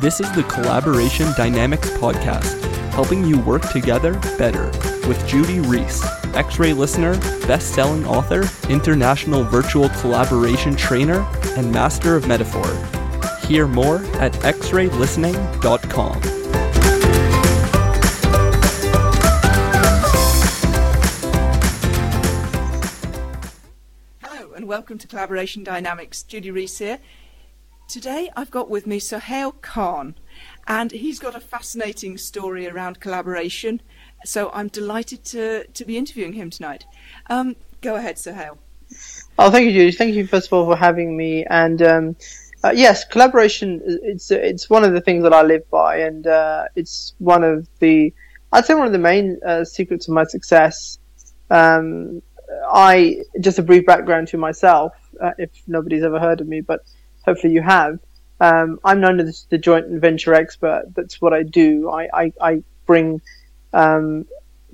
This is the Collaboration Dynamics Podcast, helping you work together better with Judy Rees, X ray listener, best selling author, international virtual collaboration trainer, and master of metaphor. Hear more at xraylistening.com. Hello and welcome to Collaboration Dynamics. Judy Rees here. Today I've got with me Sohail Khan, and he's got a fascinating story around collaboration. So I'm delighted to, to be interviewing him tonight. Um, go ahead, Sohail. Oh, thank you, Judy. Thank you first of all for having me. And um, uh, yes, collaboration it's it's one of the things that I live by, and uh, it's one of the I'd say one of the main uh, secrets of my success. Um, I just a brief background to myself, uh, if nobody's ever heard of me, but hopefully you have. Um, I'm known as the joint venture expert. That's what I do. I, I, I bring um,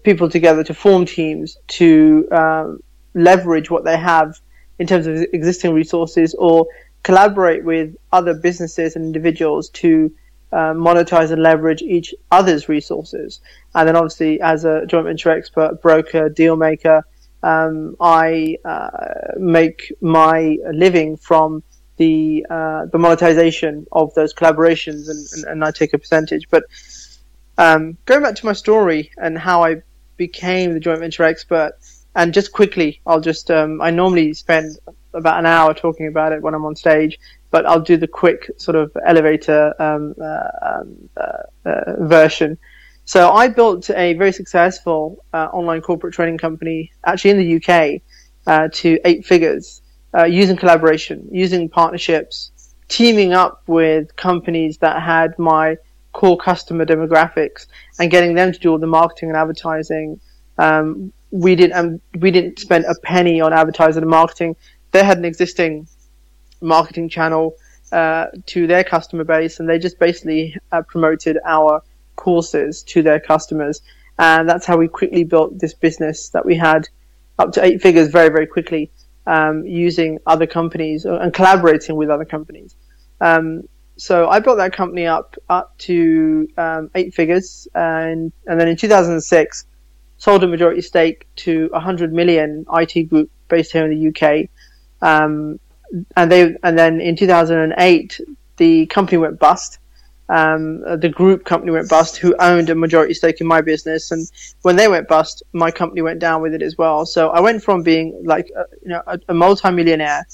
people together to form teams to um, leverage what they have in terms of existing resources or collaborate with other businesses and individuals to uh, monetize and leverage each other's resources. And then obviously as a joint venture expert, broker, deal maker, um, I uh, make my living from the uh, the monetization of those collaborations, and, and, and I take a percentage. But um, going back to my story and how I became the joint venture expert, and just quickly, I'll just um, I normally spend about an hour talking about it when I'm on stage, but I'll do the quick sort of elevator um, uh, um, uh, uh, version. So I built a very successful uh, online corporate training company, actually in the UK, uh, to eight figures uh, using collaboration, using partnerships, teaming up with companies that had my core customer demographics and getting them to do all the marketing and advertising. Um, we didn't um, we didn't spend a penny on advertising and marketing. They had an existing marketing channel uh, to their customer base, and they just basically uh, promoted our courses to their customers. And that's how we quickly built this business that we had up to eight figures very, very quickly um, using other companies and collaborating with other companies. Um, so I built that company up up to um, eight figures, and and then in 2006, sold a majority stake to a hundred million IT group based here in the UK, um, and they and then in 2008 the company went bust. Um, the group company went bust, who owned a majority stake in my business, and when they went bust, my company went down with it as well. So I went from being like a, you know a, a multi-millionaire,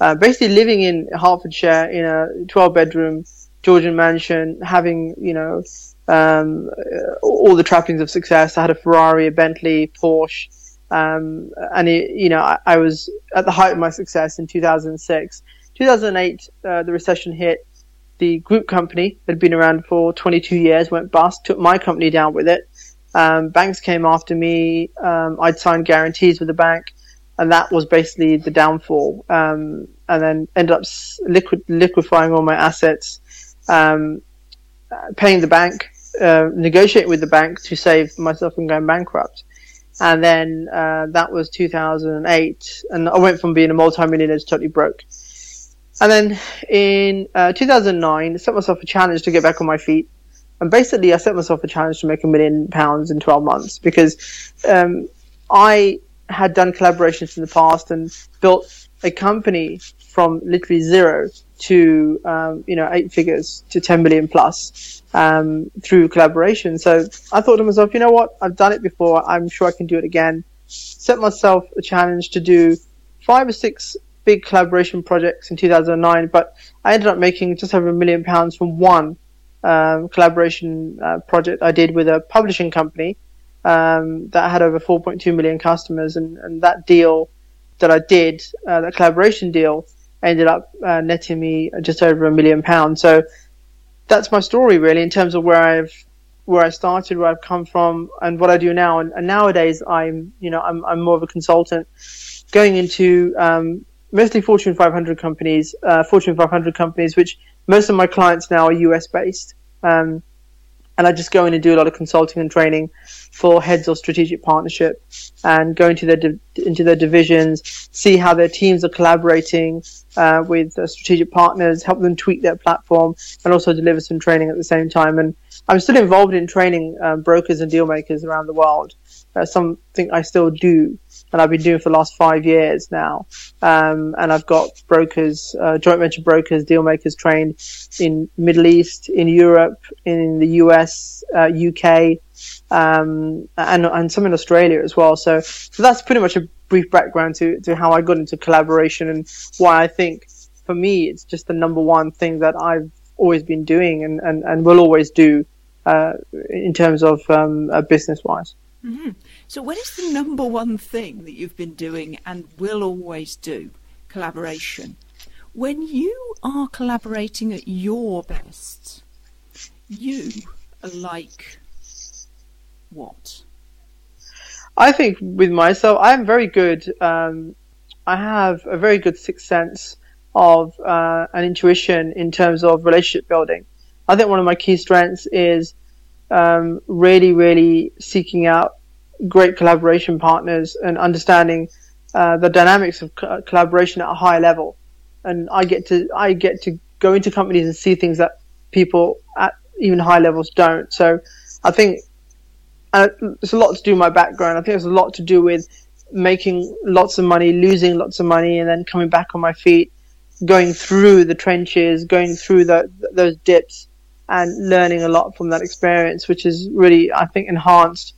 uh, basically living in Hertfordshire in a 12-bedroom Georgian mansion, having you know um, all the trappings of success. I had a Ferrari, a Bentley, Porsche, um, and it, you know I, I, was at the height of my success in 2006. 2008, uh, the recession hit the group company that had been around for 22 years went bust, took my company down with it. Um, banks came after me. Um, I'd signed guarantees with the bank, and that was basically the downfall. Um, and then ended up liquid, liquefying all my assets, um, paying the bank, uh, negotiating with the bank to save myself from going bankrupt. And then uh, that was 2008, and I went from being a multi-millionaire to totally broke. And then in uh, 2009, I set myself a challenge to get back on my feet. And basically, I set myself a challenge to make a million pounds in 12 months because um, I had done collaborations in the past and built a company from literally zero to um, you know eight figures to 10 million plus um, through collaboration. So I thought to myself, you know what? I've done it before. I'm sure I can do it again. Set myself a challenge to do five or six big collaboration projects in 2009, but I ended up making just over a million pounds from one um, collaboration uh, project I did with a publishing company um, that had over 4.2 million customers, and, and that deal that I did, uh, that collaboration deal, ended up uh, netting me just over a million pounds. So that's my story really in terms of where I've where I started, where I've come from, and what I do now. And, and nowadays, I'm you know I'm I'm more of a consultant, going into um, mostly Fortune 500 companies, uh, Fortune 500 companies, which most of my clients now are US based. Um, and I just go in and do a lot of consulting and training for heads of strategic partnership and go into their di- into their divisions, see how their teams are collaborating uh, with uh, strategic partners, help them tweak their platform, and also deliver some training at the same time. And I'm still involved in training um, brokers and deal makers around the world. Uh, something I still do and I've been doing for the last five years now. Um, and I've got brokers, uh, joint venture brokers, deal makers trained in Middle East, in Europe, in the US, uh, UK, um, and, and some in Australia as well. So, so that's pretty much a brief background to, to how I got into collaboration and why I think for me, it's just the number one thing that I've always been doing and, and, and will always do, uh, in terms of, um, uh, business wise. Mm-hmm. So, what is the number one thing that you've been doing and will always do? Collaboration. When you are collaborating at your best, you are like what? I think with myself, I'm very good. Um, I have a very good sixth sense of uh, an intuition in terms of relationship building. I think one of my key strengths is um, really, really seeking out great collaboration partners and understanding uh, the dynamics of co- collaboration at a high level. And I get to I get to go into companies and see things that people at even high levels don't. So I think uh, it's a lot to do with my background. I think it's a lot to do with making lots of money, losing lots of money, and then coming back on my feet, going through the trenches, going through the, those dips, and learning a lot from that experience, which has really, I think, enhanced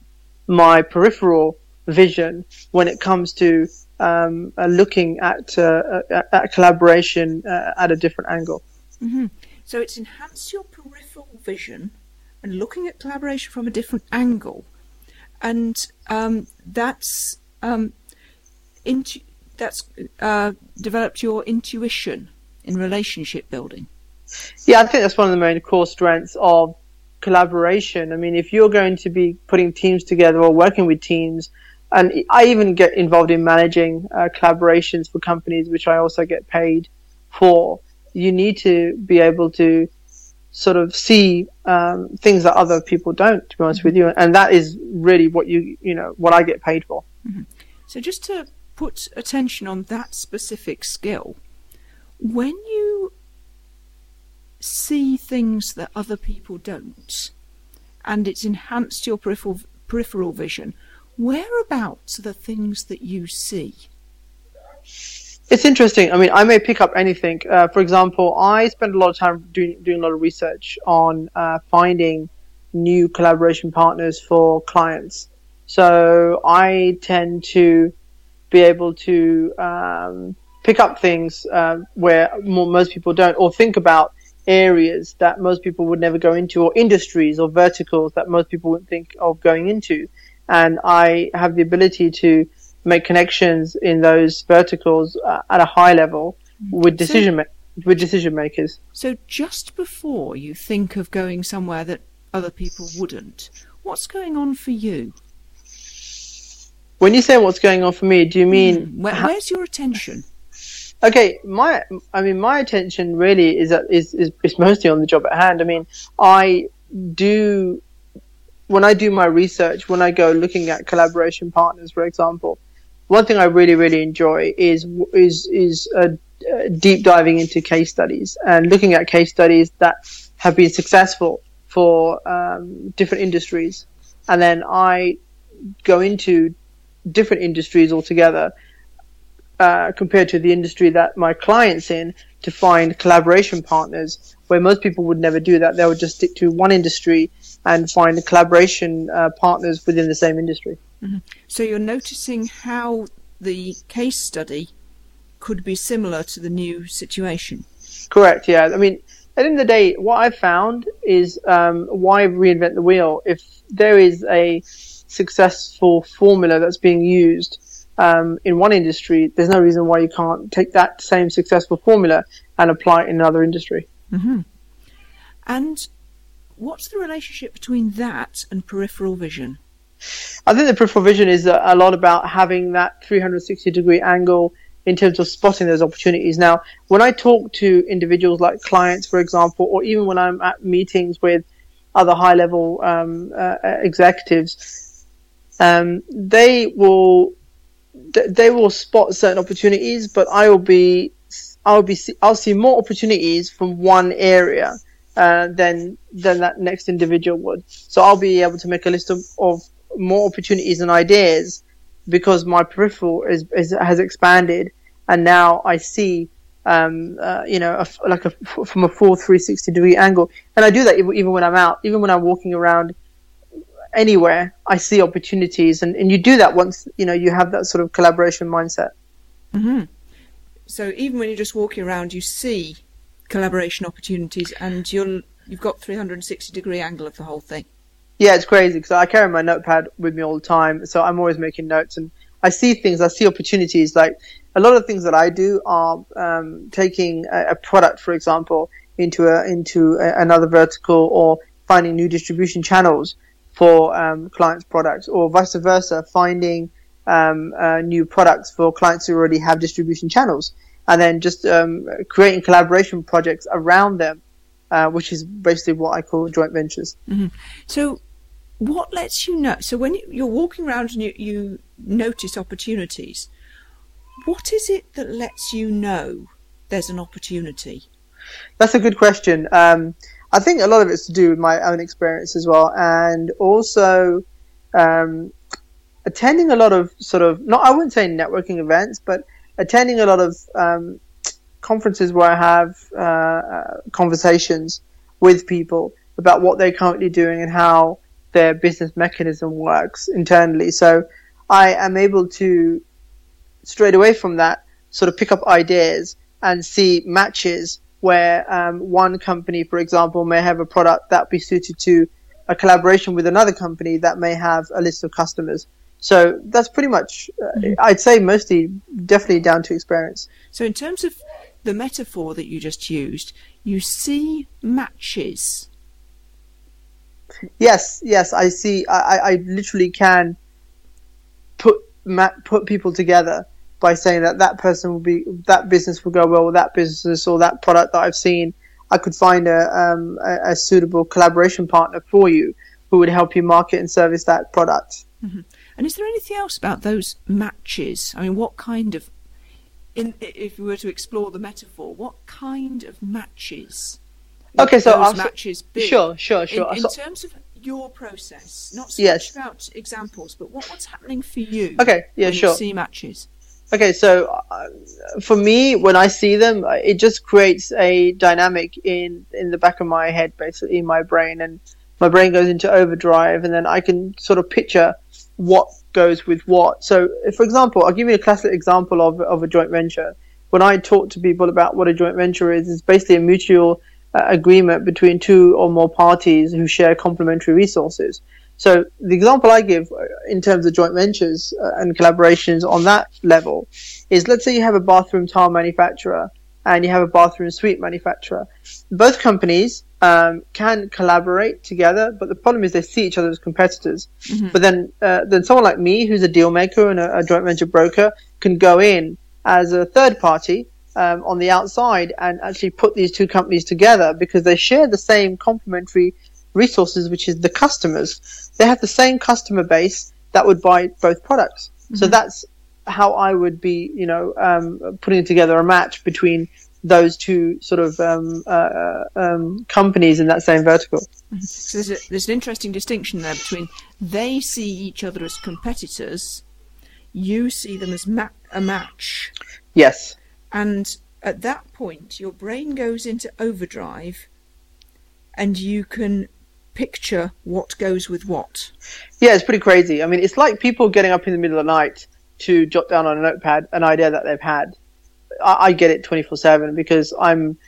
my peripheral vision when it comes to um, uh, looking at, uh, at, at collaboration uh, at a different angle. Mm-hmm. So it's enhanced your peripheral vision and looking at collaboration from a different angle, and um, that's um, intu- that's uh, developed your intuition in relationship building. Yeah, I think that's one of the main core strengths of collaboration. I mean, if you're going to be putting teams together or working with teams, and I even get involved in managing uh, collaborations for companies, which I also get paid for. You need to be able to sort of see um, things that other people don't. To be honest with you, and that is really what you you know what I get paid for. Mm-hmm. So just to put attention on that specific skill, when you see things that other people don't, and it's enhanced your peripheral peripheral vision. Whereabouts are the things that you see? It's interesting. I mean, I may pick up anything. Uh, for example, I spend a lot of time doing doing a lot of research on uh, finding new collaboration partners for clients. So I tend to be able to um, pick up things uh, where more, most people don't, or think about areas that most people would never go into or industries or verticals that most people wouldn't think of going into. And I have the ability to make connections in those verticals uh, at a high level with decision so, ma- with decision makers. So just before you think of going somewhere that other people wouldn't, what's going on for you? When you say what's going on for me, do you mean mm, where, where's your attention? Okay, my I mean my attention really is is, is is mostly on the job at hand. I mean, I do when I do my research, when I go looking at collaboration partners, for example, one thing I really really enjoy is is is a, deep diving into case studies and looking at case studies that have been successful for um, different industries, and then I go into different industries altogether uh, compared to the industry that my clients in to find collaboration partners where most people would never do that. They would just stick to one industry and find collaboration uh, partners within the same industry. Mm-hmm. So you're noticing how the case study could be similar to the new situation. Correct. Yeah. I mean, at the end of the day, what I've found is um, why reinvent the wheel? If there is a successful formula that's being used um, in one industry, there's no reason why you can't take that same successful formula and apply it in another industry. Mm-hmm. And what's the relationship between that and peripheral vision? I think the peripheral vision is a, a lot about having that 360 degree angle in terms of spotting those opportunities. Now, when I talk to individuals like clients, for example, or even when I'm at meetings with other high level um, uh, executives, um, they will they will spot certain opportunities, but I will be I'll be I'll see more opportunities from one area uh, than than that next individual would. So I'll be able to make a list of, of more opportunities and ideas because my peripheral is, is has expanded, and now I see um, uh, you know, a, like a, from a full 360 degree angle. And I do that even, even when I'm out, even when I'm walking around anywhere, I see opportunities. And, and you do that once, you know, you have that sort of collaboration mindset. Mm-hmm. So even when you're just walking around, you see collaboration opportunities and you're, you've got 360 degree angle of the whole thing. Yeah, it's crazy because I carry my notepad with me all the time. So I'm always making notes and I see things, I see opportunities. Like a lot of things that I do are um, taking a, a, product, for example, into a, into a, another vertical or finding new distribution channels for um, clients' products, or vice versa, finding um, uh, new products for clients who already have distribution channels, and then just um, creating collaboration projects around them, uh, which is basically what I call joint ventures. Mm-hmm. So, what lets you know? So, when you're walking around and you, you notice opportunities what is it that lets you know there's an opportunity? That's a good question. Um, I think a lot of it's to do with my own experience as well, and also um, attending a lot of sort of not I wouldn't say networking events, but attending a lot of um, conferences where I have uh, uh, conversations with people about what they're currently doing and how their business mechanism works internally. So I am able to straight away from that sort of pick up ideas and see matches where um, one company, for example, may have a product that be suited to a collaboration with another company that may have a list of customers. So that's pretty much, uh, mm-hmm. I'd say, mostly definitely down to experience. So, in terms of the metaphor that you just used, you see matches. Yes, yes, I see. I, I literally can put put people together by saying that that person will be that business will go well with that business or that product that I've seen. I could find a, um, a, a suitable collaboration partner for you who would help you market and service that product. Mm-hmm. And is there anything else about those matches? I mean, what kind of, in, if we were to explore the metaphor, what kind of matches? Okay, so those matches be? Sure, sure, sure. In, in so, terms of your process, not so yes. much about examples, but what, what's happening for you? Okay, yeah, sure. see matches. Okay, so uh, for me, when I see them, uh, it just creates a dynamic in in the back of my head, basically in my brain, and my brain goes into overdrive, and then I can sort of picture what goes with what. So, for example, I'll give you a classic example of of a joint venture. When I talk to people about what a joint venture is, it's basically a mutual uh, agreement between two or more parties who share complementary resources. So the example I give uh, in terms of joint ventures uh, and collaborations on that level is let's say you have a bathroom tile manufacturer and you have a bathroom suite manufacturer. Both companies um, can collaborate together, but the problem is they see each other as competitors. Mm-hmm. But then, uh, then someone like me, who's a deal maker and a, a, joint venture broker, can go in as a third party um, on the outside and actually put these two companies together because they share the same complementary resources, which is the customers. They have the same customer base that would buy both products. Mm-hmm. So that's how I would be, you know, um, putting together a match between those two sort of um, uh, um, companies in that same vertical. So there's, a, there's, an interesting distinction there between they see each other as competitors, you see them as ma- a match. Yes. And at that point, your brain goes into overdrive, and you can picture what goes with what. Yeah, it's pretty crazy. I mean, it's like people getting up in the middle of the night to jot down on a notepad an idea that they've had. I, I get it 24 7 because I'm,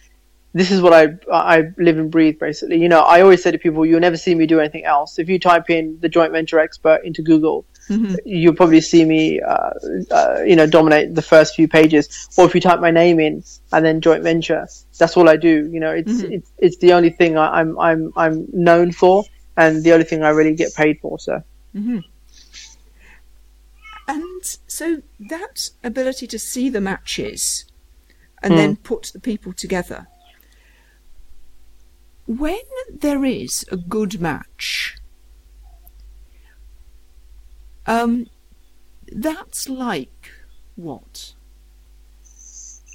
this is what I, I live and breathe basically. You know, I always say to people, you'll never see me do anything else. If you type in the joint venture expert into Google, mm-hmm. you'll probably see me, uh, uh, you know, dominate the first few pages. Or if you type my name in and then joint venture, that's all I do. You know, it's mm-hmm. it's, it's the only thing I, am I'm I'm known for, and the only thing I really get paid for. So. Mm-hmm. And so that ability to see the matches and mm. then put the people together. when there is a good match, um, that's like what?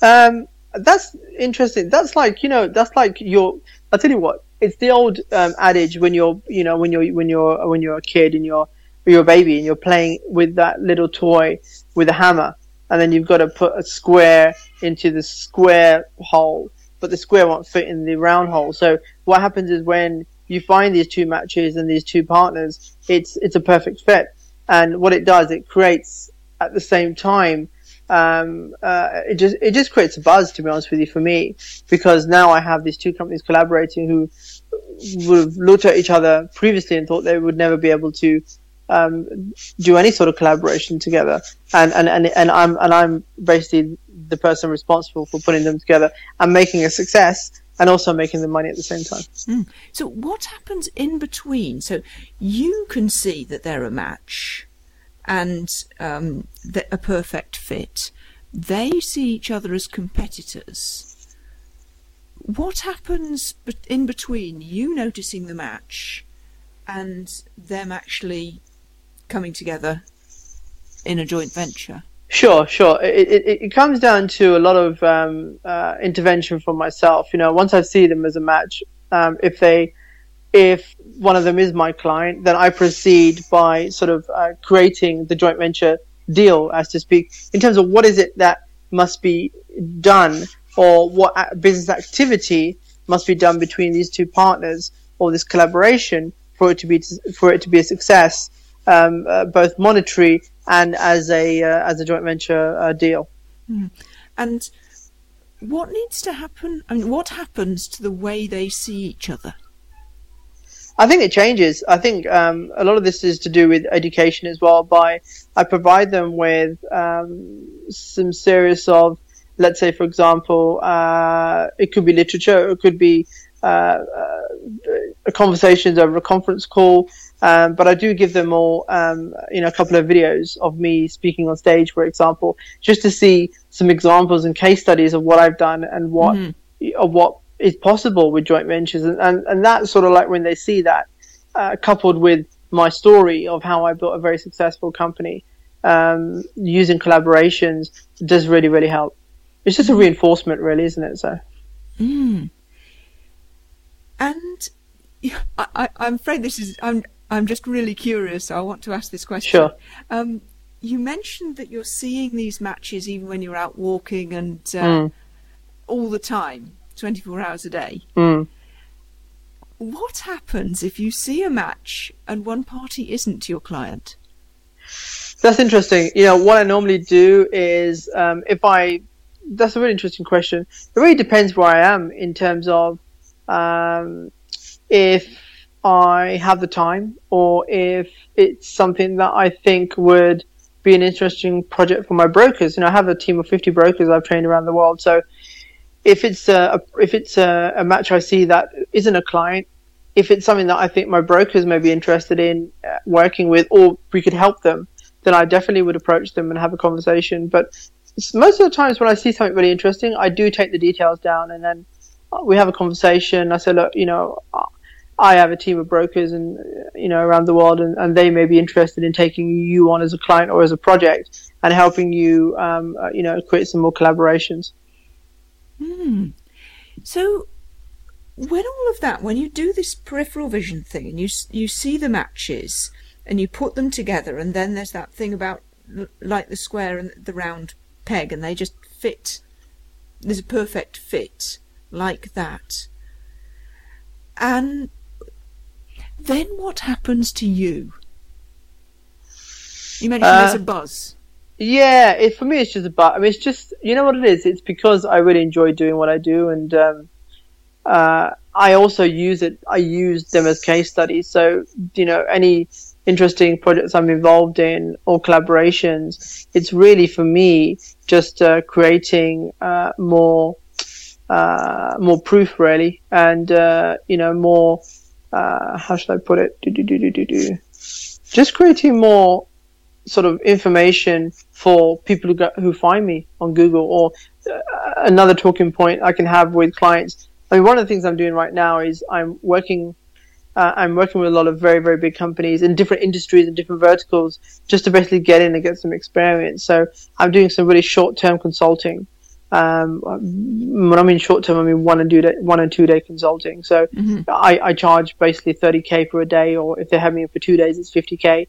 Um, that's interesting. That's like you know, that's like your. I'll tell you what. It's the old um, adage when you're, you know, when you're when you're when you're a kid and you're you're a baby and you're playing with that little toy with a hammer, and then you've got to put a square into the square hole, but the square won't fit in the round hole. So what happens is when you find these two matches and these two partners, it's it's a perfect fit. And what it does, it creates at the same time um, uh, it just it just creates a buzz to be honest with you for me because now I have these two companies collaborating who would have looked at each other previously and thought they would never be able to um, do any sort of collaboration together. And, and, and, and I'm and I'm basically the person responsible for putting them together and making a success and also making the money at the same time. Mm. So what happens in between? So you can see that they're a match and um, a perfect fit. They see each other as competitors. What happens in between you noticing the match and them actually coming together in a joint venture? Sure, sure. It, it, it comes down to a lot of um, uh, intervention from myself. You know, once I see them as a match, um, if they if one of them is my client, then I proceed by sort of uh, creating the joint venture deal, as to speak, in terms of what is it that must be done or what business activity must be done between these two partners or this collaboration for it to be for it to be a success, um, uh, both monetary and as a uh, as a joint venture uh, deal. Mm. And what needs to happen? I mean, what happens to the way they see each other? I think it changes. I think um, a lot of this is to do with education as well. By I provide them with um, some series of, let's say, for example, uh, it could be literature, it could be uh, uh, conversations over a conference call. Um, but I do give them all, um, you know, a couple of videos of me speaking on stage, for example, just to see some examples and case studies of what I've done and what, mm-hmm. of what is possible with joint ventures, and and, and that's sort of like when they see that uh, coupled with my story of how I built a very successful company um, using collaborations does really really help. It's just a reinforcement, really, isn't it? So. Mm. And I, am afraid this is. I'm. I'm just really curious. So I want to ask this question. Sure. Um, you mentioned that you're seeing these matches even when you're out walking and uh, mm. all the time. 24 hours a day. Mm. What happens if you see a match and one party isn't your client? That's interesting. You know, what I normally do is um, if I, that's a really interesting question. It really depends where I am in terms of um, if I have the time or if it's something that I think would be an interesting project for my brokers. You know, I have a team of 50 brokers I've trained around the world. So if it's a, if it's a, a, match I see that isn't a client, if it's something that I think my brokers may be interested in uh, working with, or we could help them, then I definitely would approach them and have a conversation. But most of the times when I see something really interesting, I do take the details down and then we have a conversation. I say, look, you know, I have a team of brokers and you know around the world, and, and they may be interested in taking you on as a client or as a project and helping you, um, uh, you know, create some more collaborations. Hmm. So, when all of that, when you do this peripheral vision thing and you you see the matches and you put them together, and then there's that thing about like the square and the round peg, and they just fit. There's a perfect fit like that. And then what happens to you? You mentioned uh, there's a buzz. Yeah, it, for me, it's just a buzz. I mean, it's just you know what it is. It's because I really enjoy doing what I do, and um, uh, I also use it. I use them as case studies. So you know, any interesting projects I'm involved in or collaborations, it's really for me just uh, creating uh, more uh, more proof, really, and uh, you know, more. Uh, how should I put it? Do, do, do, do, do, do. Just creating more sort of information for people who, go, who find me on Google or uh, another talking point I can have with clients I mean, one of the things I'm doing right now is I'm working. Uh, I'm working with a lot of very, very big companies in different industries and different verticals just to basically get in and get some experience. So I'm doing some really short-term consulting. Um, when I mean short-term, I mean one and two day, one and two day consulting. So mm-hmm. I, I charge basically 30k for a day, or if they have me for two days, it's 50k.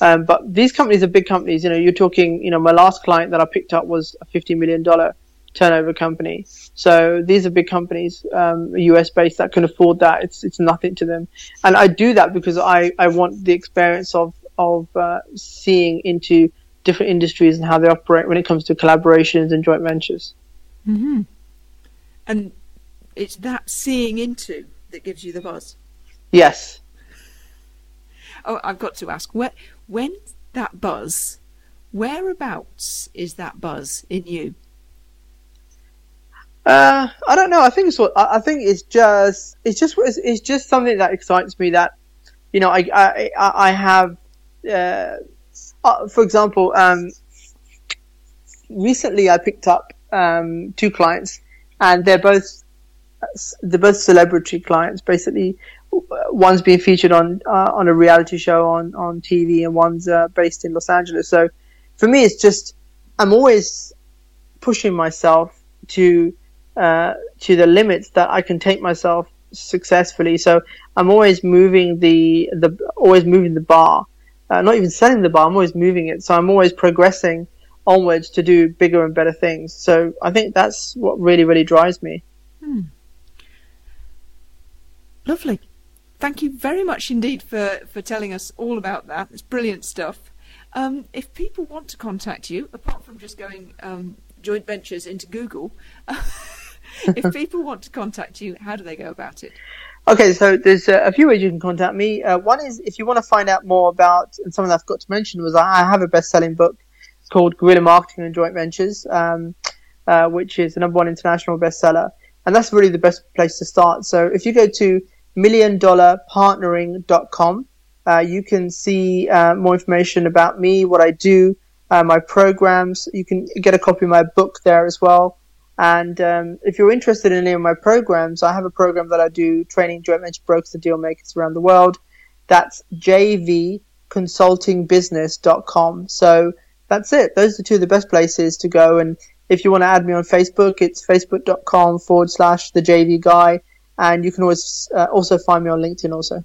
Um, but these companies are big companies. You know, you're talking. You know, my last client that I picked up was a 50 million dollar turnover company. So these are big companies, um, US based that can afford that. It's it's nothing to them, and I do that because I, I want the experience of of uh, seeing into different industries and how they operate when it comes to collaborations and joint ventures. Mm-hmm. And it's that seeing into that gives you the buzz. Yes. Oh, I've got to ask, where, when that buzz, whereabouts is that buzz in you? Uh, I don't know. I think it's what I think it's just it's just it's, it's just something that excites me. That you know, I I I have, uh, uh, for example, um, recently I picked up um, two clients, and they're both they're both celebrity clients. Basically, one's being featured on uh, on a reality show on on TV, and one's uh, based in Los Angeles. So, for me, it's just I'm always pushing myself to uh, to the limits that I can take myself successfully. So I'm always moving the the always moving the bar. Uh, not even setting the bar. I'm always moving it. So I'm always progressing onwards to do bigger and better things. So I think that's what really really drives me. Hmm. Lovely. Thank you very much indeed for, for telling us all about that. It's brilliant stuff. Um, if people want to contact you, apart from just going um, joint ventures into Google, if people want to contact you, how do they go about it? Okay, so there's uh, a few ways you can contact me. Uh, one is if you want to find out more about, and something I forgot to mention was I have a best-selling book called Guerrilla Marketing and Joint Ventures, um, uh, which is the number one international bestseller, and that's really the best place to start. So if you go to milliondollarpartnering.com, uh, you can see uh, more information about me, what I do, uh, my programs. You can get a copy of my book there as well. And um, if you're interested in any of my programs, I have a program that I do training joint venture brokers and deal makers around the world. That's jvconsultingbusiness.com. So that's it. Those are two of the best places to go. And if you want to add me on Facebook, it's facebook.com forward slash the JV guy. And you can always uh, also find me on LinkedIn also.